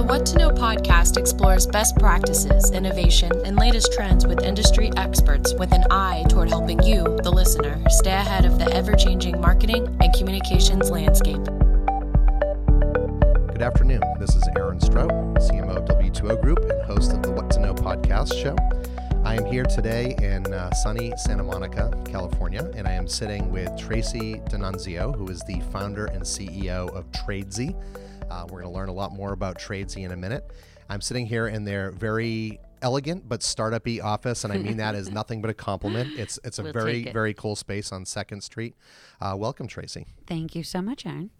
The What to Know podcast explores best practices, innovation, and latest trends with industry experts with an eye toward helping you, the listener, stay ahead of the ever changing marketing and communications landscape. Good afternoon. This is Aaron Strout, CMO of W2O Group and host of the What to Know podcast show. I am here today in uh, sunny Santa Monica, California, and I am sitting with Tracy DiNunzio, who is the founder and CEO of Tradesy. Uh, we're going to learn a lot more about Tradesy in a minute. I'm sitting here in their very elegant but startup-y office, and I mean that as nothing but a compliment. It's it's a We'll very it. very cool space on Second Street. Uh, welcome, Tracy. Thank you so much, Aaron.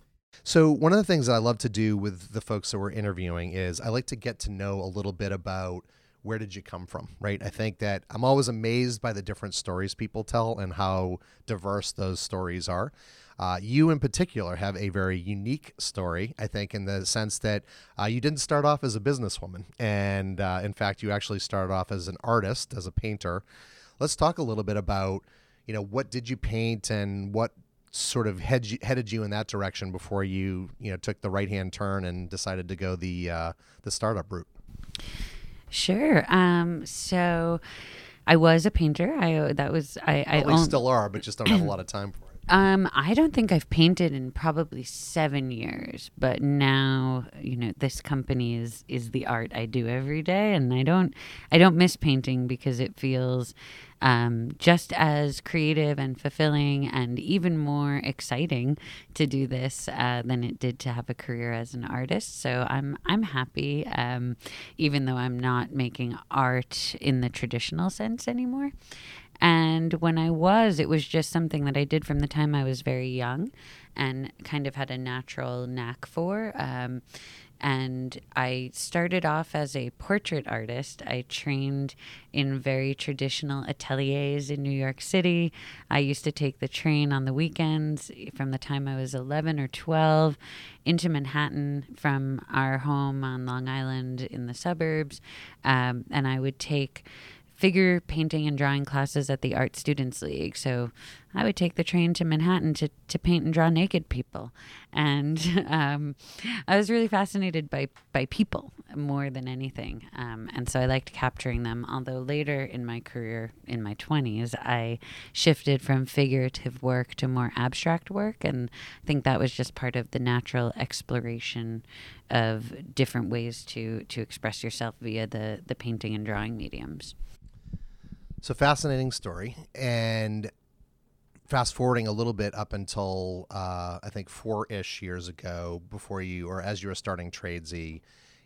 So, one of the things that I love to do with the folks that we're interviewing is I like to get to know a little bit about where did you come from, right? I think that I'm always amazed by the different stories people tell and how diverse those stories are. Uh, you, in particular, have a very unique story, I think, in the sense that uh, you didn't start off as a businesswoman. And uh, in fact, you actually started off as an artist, as a painter. Let's talk a little bit about, you know, what did you paint and what sort of head you, headed you in that direction before you you know took the right hand turn and decided to go the uh, the startup route. Sure. Um, so I was a painter. I that was I. I Well, we own- still are, but just don't have a lot of time for it. Um, I don't think I've painted in probably seven years, but now you know this company is is the art I do every day, and I don't I don't miss painting because it feels um, just as creative and fulfilling, and even more exciting to do this uh, than it did to have a career as an artist. So I'm I'm happy, um, even though I'm not making art in the traditional sense anymore. And when I was, it was just something that I did from the time I was very young and kind of had a natural knack for. Um, and I started off as a portrait artist. I trained in very traditional ateliers in New York City. I used to take the train on the weekends from the time I was 11 or 12 into Manhattan from our home on Long Island in the suburbs. Um, and I would take figure painting and drawing classes at the Art Students League. So I would take the train to Manhattan to, to paint and draw naked people. And um, I was really fascinated by, by people more than anything. Um, and so I liked capturing them. Although later in my career, in my 20s, I shifted from figurative work to more abstract work. And I think that was just part of the natural exploration of different ways to, to express yourself via the, the painting and drawing mediums. So fascinating story, and fast forwarding a little bit up until uh, I think four ish years ago, before you or as you were starting Tradesy,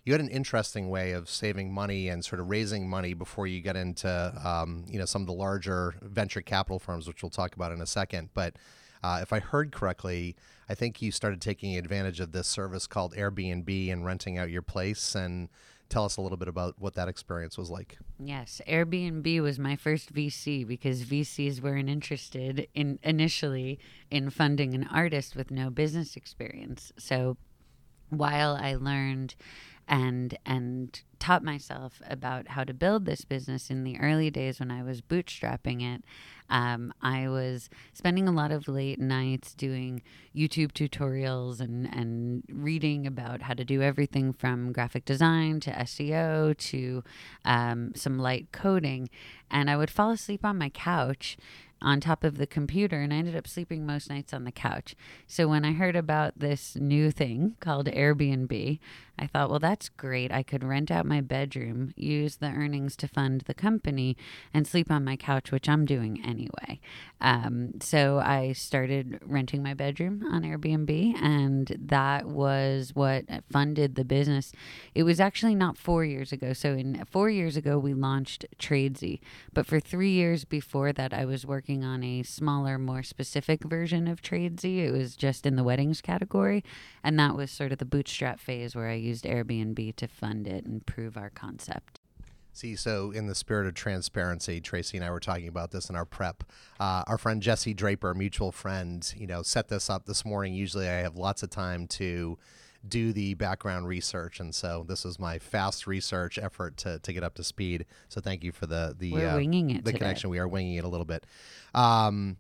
you had an interesting way of saving money and sort of raising money before you get into um, you know some of the larger venture capital firms, which we'll talk about in a second. But uh, if I heard correctly, I think you started taking advantage of this service called Airbnb and renting out your place. And tell us a little bit about what that experience was like. Yes, Airbnb was my first VC because VCs weren't interested in initially in funding an artist with no business experience. So while I learned and and taught myself about how to build this business in the early days when I was bootstrapping it, um, I was spending a lot of late nights doing YouTube tutorials and and reading about how to do everything from graphic design to SEO to um, some light coding, and I would fall asleep on my couch on top of the computer and I ended up sleeping most nights on the couch. So when I heard about this new thing called Airbnb, I thought, well, that's great. I could rent out my bedroom, use the earnings to fund the company, and sleep on my couch, which I'm doing anyway. Um, so I started renting my bedroom on Airbnb, and that was what funded the business. It was actually not four years ago. So in four years ago, we launched Tradesy, but for three years before that, I was working on a smaller, more specific version of Tradesy. It was just in the weddings category, and that was sort of the bootstrap phase where I used Airbnb to fund it and prove our concept. See, so in the spirit of transparency, Tracy and I were talking about this in our prep. Uh, our friend Jesse Draper, a mutual friend, you know, set this up this morning. Usually, I have lots of time to do the background research, and so this was my fast research effort to, to get up to speed. So thank you for the the uh, winging it the today. connection. We are winging it a little bit. Um,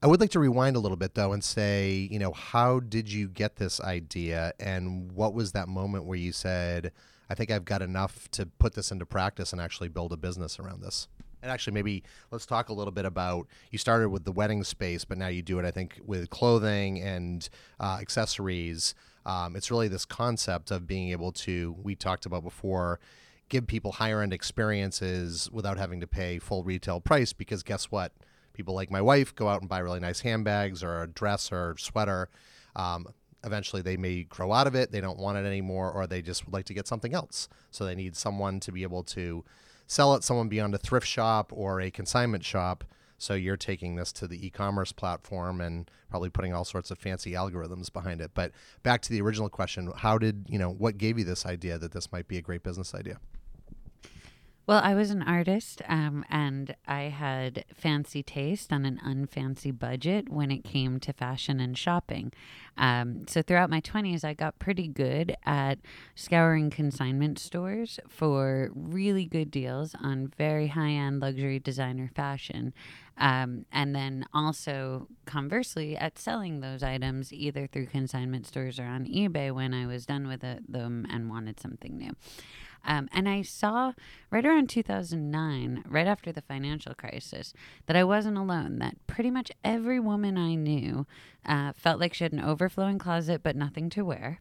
I would like to rewind a little bit though and say, you know, how did you get this idea and what was that moment where you said, I think I've got enough to put this into practice and actually build a business around this? And actually, maybe let's talk a little bit about you started with the wedding space, but now you do it, I think, with clothing and uh, accessories. Um, it's really this concept of being able to, we talked about before, give people higher end experiences without having to pay full retail price because guess what? People like my wife go out and buy really nice handbags or a dress or sweater. Um, eventually, they may grow out of it, they don't want it anymore, or they just would like to get something else. So they need someone to be able to sell it, someone beyond a thrift shop or a consignment shop. So you're taking this to the e-commerce platform and probably putting all sorts of fancy algorithms behind it. But back to the original question, how did, you know, what gave you this idea that this might be a great business idea? Well, I was an artist um, and I had fancy taste on an unfancy budget when it came to fashion and shopping. Um, so throughout my 20s, I got pretty good at scouring consignment stores for really good deals on very high end luxury designer fashion. Um, and then also, conversely, at selling those items either through consignment stores or on eBay when I was done with it, them and wanted something new. Um, and I saw right around 2009, right after the financial crisis, that I wasn't alone, that pretty much every woman I knew uh, felt like she had an overflowing closet but nothing to wear,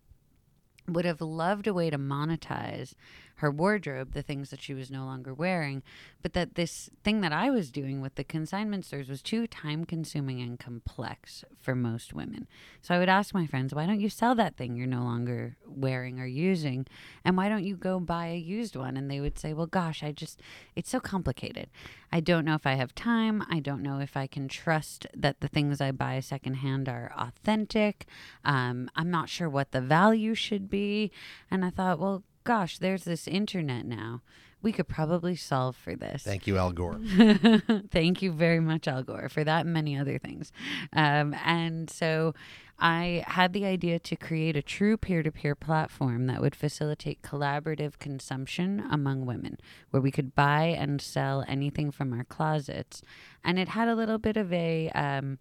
would have loved a way to monetize her wardrobe, the things that she was no longer wearing, but that this thing that I was doing with the consignment stores was too time consuming and complex for most women. So I would ask my friends, why don't you sell that thing you're no longer wearing or using? And why don't you go buy a used one? And they would say, well, gosh, I just, it's so complicated. I don't know if I have time. I don't know if I can trust that the things I buy secondhand are authentic. Um, I'm not sure what the value should be. And I thought, well, gosh, there's this internet now. We could probably solve for this. Thank you, Al Gore. Thank you very much, Al Gore, for that and many other things. Um, and so I had the idea to create a true peer to peer platform that would facilitate collaborative consumption among women, where we could buy and sell anything from our closets. And it had a little bit of a. Um,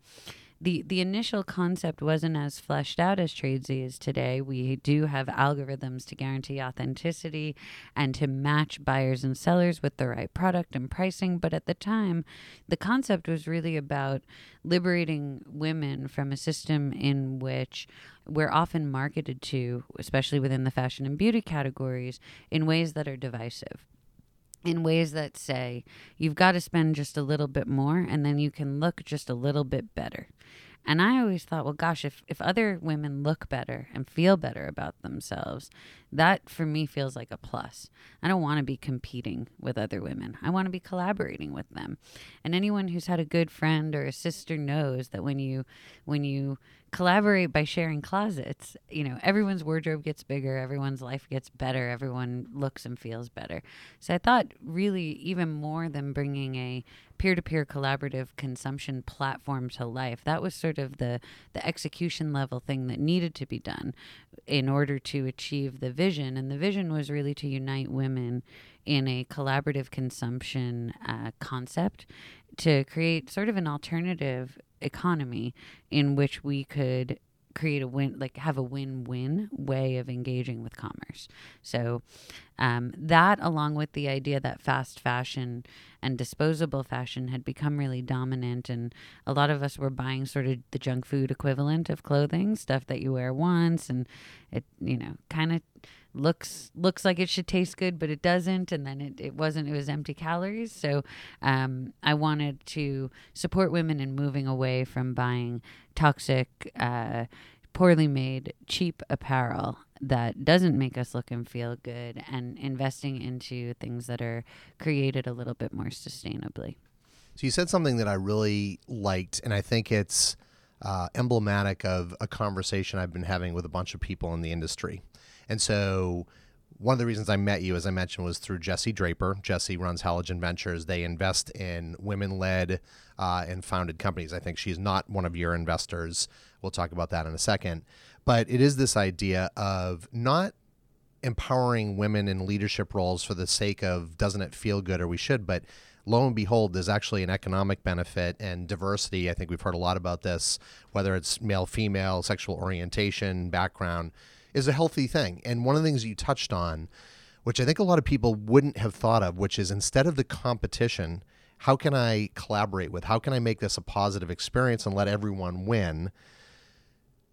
the the initial concept wasn't as fleshed out as Tradesy is today. We do have algorithms to guarantee authenticity and to match buyers and sellers with the right product and pricing. But at the time, the concept was really about liberating women from a system in which we're often marketed to, especially within the fashion and beauty categories, in ways that are divisive in ways that say you've got to spend just a little bit more and then you can look just a little bit better. And I always thought, well, gosh, if, if other women look better and feel better about themselves, that for me feels like a plus. I don't want to be competing with other women. I want to be collaborating with them. And anyone who's had a good friend or a sister knows that when you when you collaborate by sharing closets, you know, everyone's wardrobe gets bigger, everyone's life gets better, everyone looks and feels better. So I thought really even more than bringing a peer-to-peer collaborative consumption platform to life, that was sort of the the execution level thing that needed to be done in order to achieve the vision. And the vision was really to unite women in a collaborative consumption uh, concept to create sort of an alternative economy in which we could create a win like have a win-win way of engaging with commerce. So um, that along with the idea that fast fashion and disposable fashion had become really dominant and a lot of us were buying sort of the junk food equivalent of clothing stuff that you wear once and it you know kind of looks looks like it should taste good but it doesn't. And then it, it wasn't it was empty calories. So um, i wanted to support women in moving away from buying toxic uh, poorly made cheap apparel that doesn't make us look and feel good and investing into things that are created a little bit more sustainably. So you said something that i really liked and i think it's uh, emblematic of a conversation I've been having with a bunch of people in the industry. And so one of the reasons I met you, as I mentioned, was through Jesse Draper. Jesse runs Halogen Ventures. They invest in women led uh, and founded companies. I think she's not one of your investors. We'll talk about that in a second. But it is this idea of not empowering women in leadership roles for the sake of doesn't it feel good or we should, but lo and behold, there's actually an economic benefit and diversity. I think we've heard a lot about this, whether it's male, female, sexual orientation, background, is a healthy thing. And one of the things you touched on, which I think a lot of people wouldn't have thought of, which is instead of the competition, how can I collaborate with? How can I make this a positive experience and let everyone win?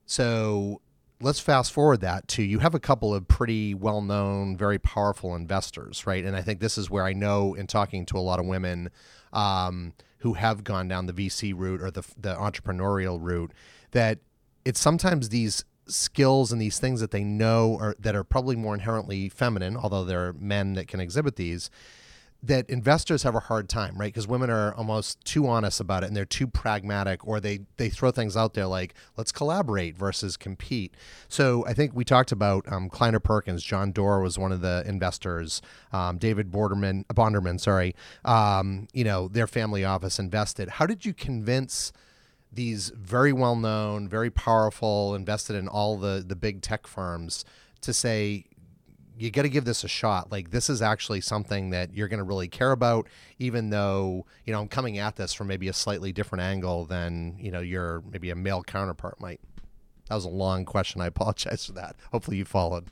So let's fast forward that to you have a couple of pretty well known, very powerful investors, right? And I think this is where I know in talking to a lot of women um, who have gone down the VC route or the, the entrepreneurial route that it's sometimes these skills and these things that they know are that are probably more inherently feminine, although there are men that can exhibit these that investors have a hard time, right? Because women are almost too honest about it and they're too pragmatic, or they they throw things out there like let's collaborate versus compete. So I think we talked about um, Kleiner Perkins. John Doerr was one of the investors. Um, David Borderman, Bonderman, sorry, um, you know their family office invested. How did you convince? These very well known, very powerful, invested in all the the big tech firms to say, you got to give this a shot. Like this is actually something that you're going to really care about, even though you know I'm coming at this from maybe a slightly different angle than you know your maybe a male counterpart might. That was a long question. I apologize for that. Hopefully you followed.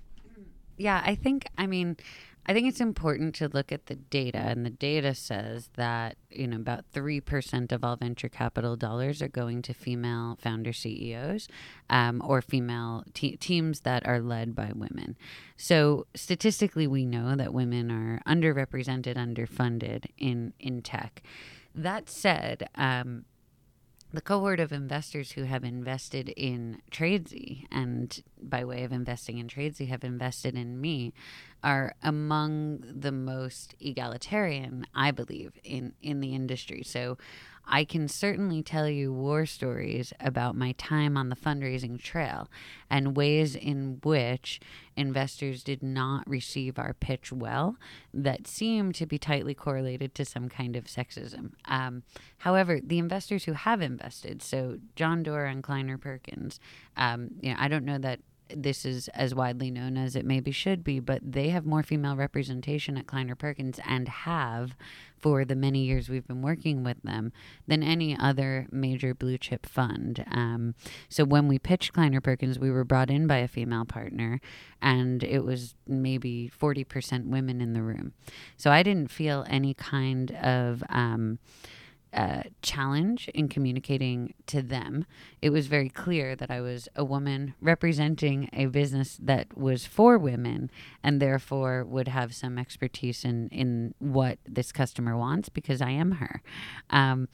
Yeah, I think. I mean, I think it's important to look at the data, and the data says that you know about three percent of all venture capital dollars are going to female founder CEOs um, or female te- teams that are led by women. So statistically, we know that women are underrepresented, underfunded in in tech. That said, um, the cohort of investors who have invested in Tradesy and by way of investing in Tradesy have invested in me are among the most egalitarian, I believe, in, in the industry. So I can certainly tell you war stories about my time on the fundraising trail and ways in which investors did not receive our pitch well that seem to be tightly correlated to some kind of sexism. Um, however, the investors who have invested, so John Doerr and Kleiner Perkins, um, you know, I don't know that this is as widely known as it maybe should be, but they have more female representation at Kleiner Perkins and have for the many years we've been working with them than any other major blue chip fund. Um, so when we pitched Kleiner Perkins, we were brought in by a female partner, and it was maybe 40% women in the room. So I didn't feel any kind of. Um, uh, challenge in communicating to them. It was very clear that I was a woman representing a business that was for women and therefore would have some expertise in, in what this customer wants because I am her. Um,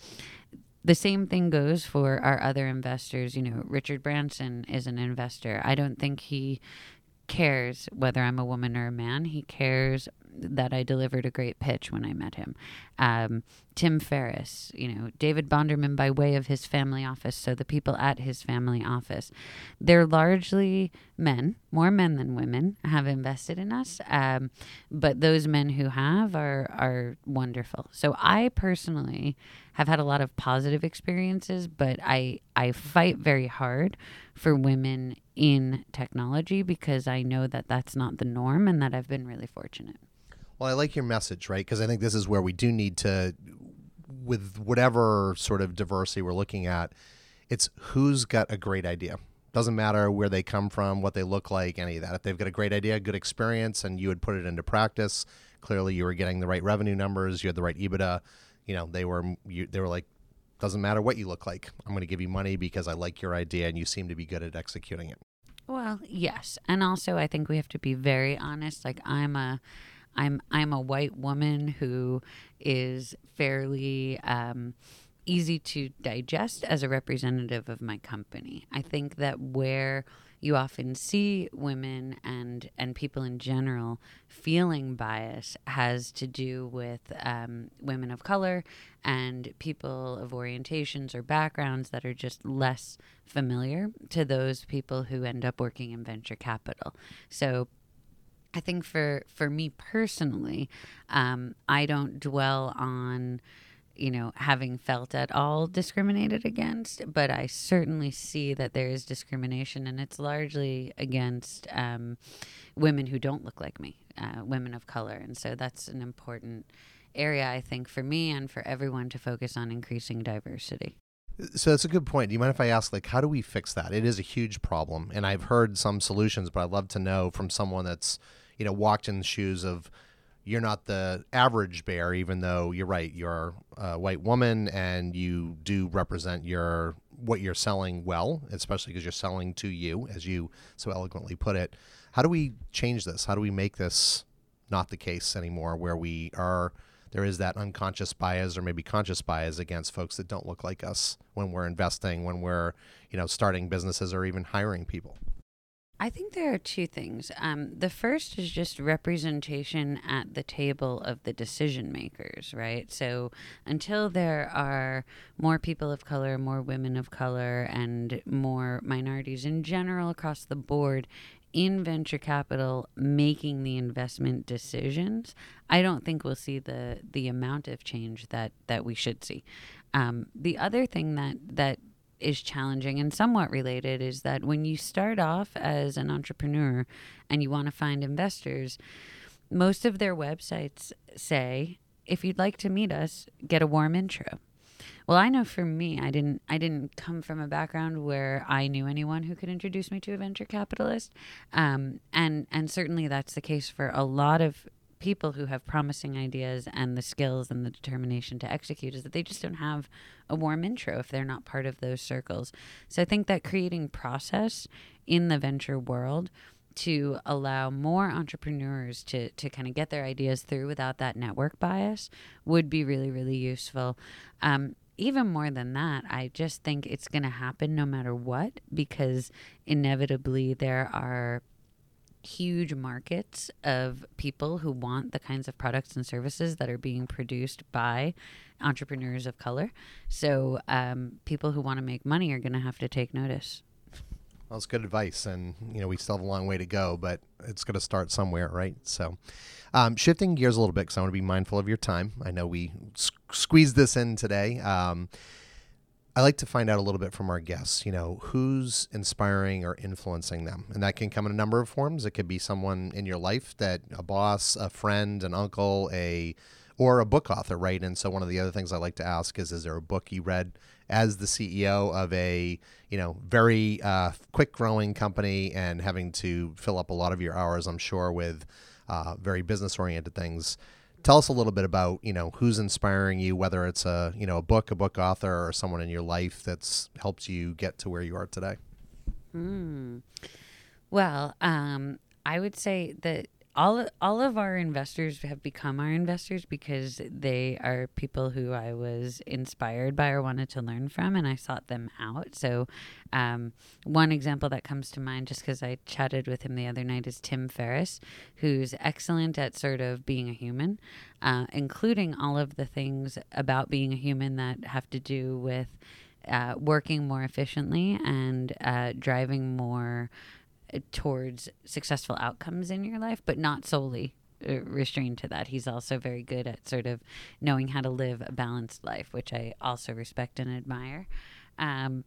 the same thing goes for our other investors. You know, Richard Branson is an investor. I don't think he cares whether I'm a woman or a man. He cares that I delivered a great pitch when I met him. Um, Tim Ferriss, you know, David Bonderman by way of his family office. So the people at his family office, they're largely men, more men than women have invested in us. Um, but those men who have are are wonderful. So I personally have had a lot of positive experiences, but I I fight very hard for women in technology because I know that that's not the norm and that I've been really fortunate. Well, I like your message, right? Because I think this is where we do need to, with whatever sort of diversity we're looking at, it's who's got a great idea. Doesn't matter where they come from, what they look like, any of that. If they've got a great idea, good experience, and you would put it into practice, clearly you were getting the right revenue numbers, you had the right EBITDA. You know, they were you, they were like, doesn't matter what you look like. I'm going to give you money because I like your idea, and you seem to be good at executing it. Well, yes, and also I think we have to be very honest. Like I'm a I'm I'm a white woman who is fairly um, easy to digest as a representative of my company. I think that where you often see women and and people in general feeling bias has to do with um, women of color and people of orientations or backgrounds that are just less familiar to those people who end up working in venture capital. So I think for for me personally, um, I don't dwell on you know having felt at all discriminated against, but I certainly see that there is discrimination, and it's largely against um, women who don't look like me, uh, women of color, and so that's an important area, I think, for me and for everyone to focus on increasing diversity. So that's a good point. Do you mind if I ask, like, how do we fix that? It is a huge problem, and I've heard some solutions, but I'd love to know from someone that's, you know, walked in the shoes of. You're not the average bear, even though you're right. You're a white woman, and you do represent your what you're selling well, especially because you're selling to you, as you so eloquently put it. How do we change this? How do we make this not the case anymore, where we are there is that unconscious bias or maybe conscious bias against folks that don't look like us when we're investing, when we're, you know, starting businesses or even hiring people? I think there are two things. Um, the first is just representation at the table of the decision makers, right? So until there are more people of color, more women of color, and more minorities in general across the board in venture capital making the investment decisions, I don't think we'll see the the amount of change that that we should see. Um, the other thing that that is challenging and somewhat related is that when you start off as an entrepreneur and you want to find investors, most of their websites say, if you'd like to meet us, get a warm intro. Well, I know for me, I didn't I didn't come from a background where I knew anyone who could introduce me to a venture capitalist, um, and and certainly that's the case for a lot of people who have promising ideas and the skills and the determination to execute is that they just don't have a warm intro if they're not part of those circles. So I think that creating process in the venture world to allow more entrepreneurs to, to kind of get their ideas through without that network bias would be really, really useful. Um, even more than that, I just think it's going to happen no matter what because inevitably there are huge markets of people who want the kinds of products and services that are being produced by entrepreneurs of color. So, um, people who want to make money are going to have to take notice. Well, it's good advice, and you know we still have a long way to go, but it's going to start somewhere, right? So, um, shifting gears a little bit, because I want to be mindful of your time. I know we s- squeezed this in today. Um, I like to find out a little bit from our guests. You know, who's inspiring or influencing them, and that can come in a number of forms. It could be someone in your life that a boss, a friend, an uncle, a or a book author, right? And so one of the other things I like to ask is, is there a book you read as the CEO of a you know very uh, quick growing company and having to fill up a lot of your hours, I'm sure, with uh, very business oriented things. Tell us a little bit about you know who's inspiring you, whether it's a you know a book, a book author, or someone in your life that's helped you get to where you are today. Mm. Well, um, I would say that all all of our investors have become our investors because they are people who I was inspired by or wanted to learn from, and I sought them out. So, um, one example that comes to mind, just because I chatted with him the other night, is Tim Ferriss, who's excellent at sort of being a human, uh, including all of the things about being a human that have to do with uh, working more efficiently and uh, driving more towards successful outcomes in your life, but not solely uh, restrained to that. He's also very good at sort of knowing how to live a balanced life, which I also respect and admire. Um,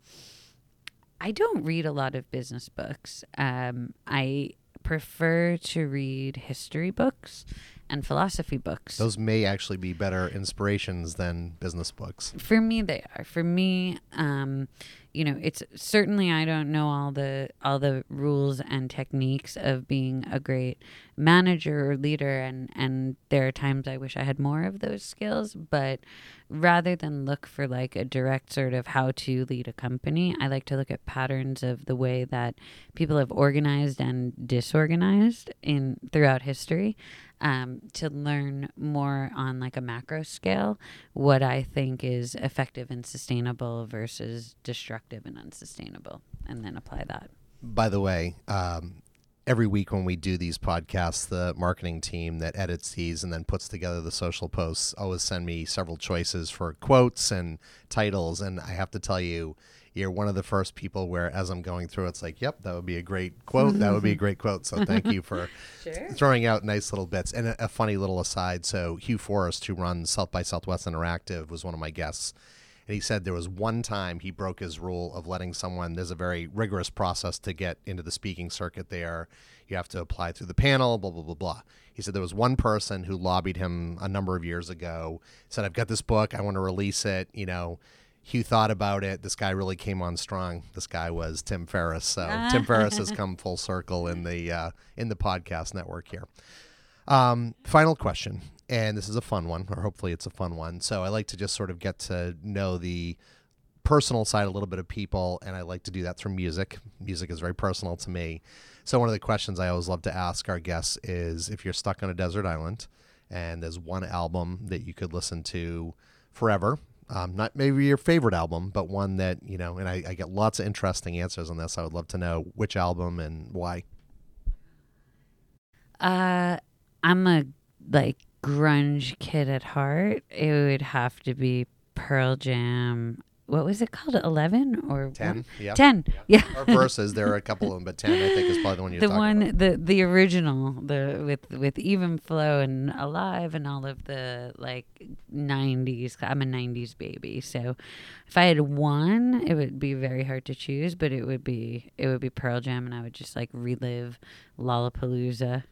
I don't read a lot of business books. Um, I prefer to read history books and philosophy books. Those may actually be better inspirations than business books. For me, they are. For me, um, you know, it's certainly I don't know all the all the rules and techniques of being a great manager or leader, and and there are times I wish I had more of those skills. But rather than look for like a direct sort of how to lead a company, I like to look at patterns of the way that people have organized and disorganized in throughout history um, to learn more on like a macro scale what I think is effective and sustainable versus destructive and unsustainable, and then apply that. By the way, um, every week when we do these podcasts, the marketing team that edits these and then puts together the social posts always send me several choices for quotes and titles. And I have to tell you, you're one of the first people where as I'm going through, it's like, yep, that would be a great quote. that would be a great quote. So thank you for sure. throwing out nice little bits. And a, a, funny little aside. So Hugh Forrest, who runs South by Southwest Interactive, was one of my guests. And he said there was one time he broke his rule of letting someone, there's a very rigorous process to get into the speaking circuit there. You have to apply through the panel, blah, blah, blah, blah. He said there was one person who lobbied him a number of years ago, said, I've got this book, I want to release it, you know. Hugh thought about it. This guy really came on strong. This guy was Tim Ferriss. So Tim Ferriss has come full circle in the uh, in the podcast network here. Um, final question, and this is a fun one, or hopefully it's a fun one. So I like to just sort of get to know the personal side a little bit of people, and I like to do that through music. Music is very personal to me. So one of the questions I always love to ask our guests is if you're stuck on a desert island and there's one album that you could listen to forever, um, not maybe your favorite album, but one that, you know, and I, I get lots of interesting answers on this. I would love to know which album and why. Uh, I'm a like grunge kid at heart. It would have to be Pearl Jam what was it called? Eleven or ten? Yeah, ten. Yeah. Or verses. There are a couple of them, but ten I think is probably the one you're the talking one about. the one, the original the with with even flow and alive and all of the like 90s i'm a 90s baby so if i had one it would be very hard to choose but it would be it would be pearl jam and i would just like relive lollapalooza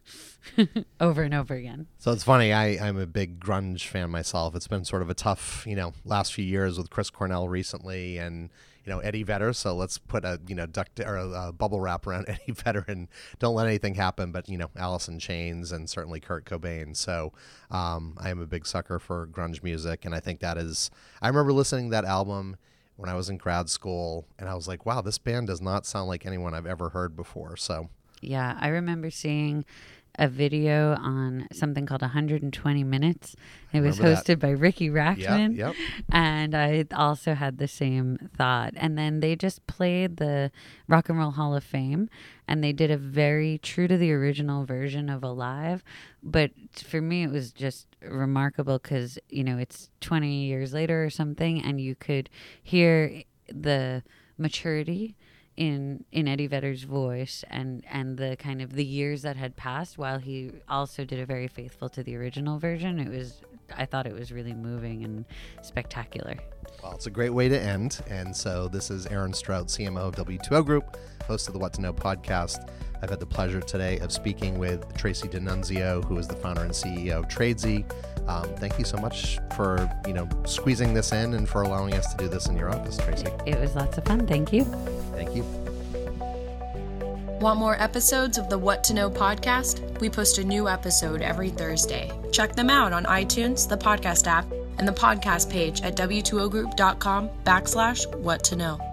over and over again So it's funny. I I'm a big grunge fan myself. It's been sort of a tough, you know, last few years with Chris Cornell recently, and you know Eddie Vedder. So let's put a you know duct or a, bubble wrap around Eddie Vedder and don't let anything happen. But you know in Chains and certainly Kurt Cobain. So um, I am a big sucker for grunge music, and I think that is. I remember listening to that album when I was in grad school, and I was like, wow, this band does not sound like anyone I've ever heard before. So yeah i remember seeing a video on something called 120 minutes it was Remember that. hosted by Riki Rachtman yep. and I also had the same thought. And then they just played the Rock and Roll Hall of Fame, and they did a very true to the original version of Alive. But for me, it was just remarkable because you know it's 20 years later or something, and you could hear the maturity. In, in Eddie Vedder's voice and, and the kind of the years that had passed while he also did a very faithful to the original version it was I thought it was really moving and spectacular. Well, it's a great way to end. And so this is Aaron Strout, CMO of W2O Group, host of the What to Know podcast. I've had the pleasure today of speaking with Tracy DiNunzio, who is the founder and CEO of Tradesy. Um, thank you so much for you know squeezing this in and for allowing us to do this in your office, Tracy. It was lots of fun. Thank you. Thank you. Want more episodes of the What to Know podcast? We post a new episode every Thursday. Check them out on iTunes, the podcast app, and the podcast page at w2ogroup.com backslash what to know.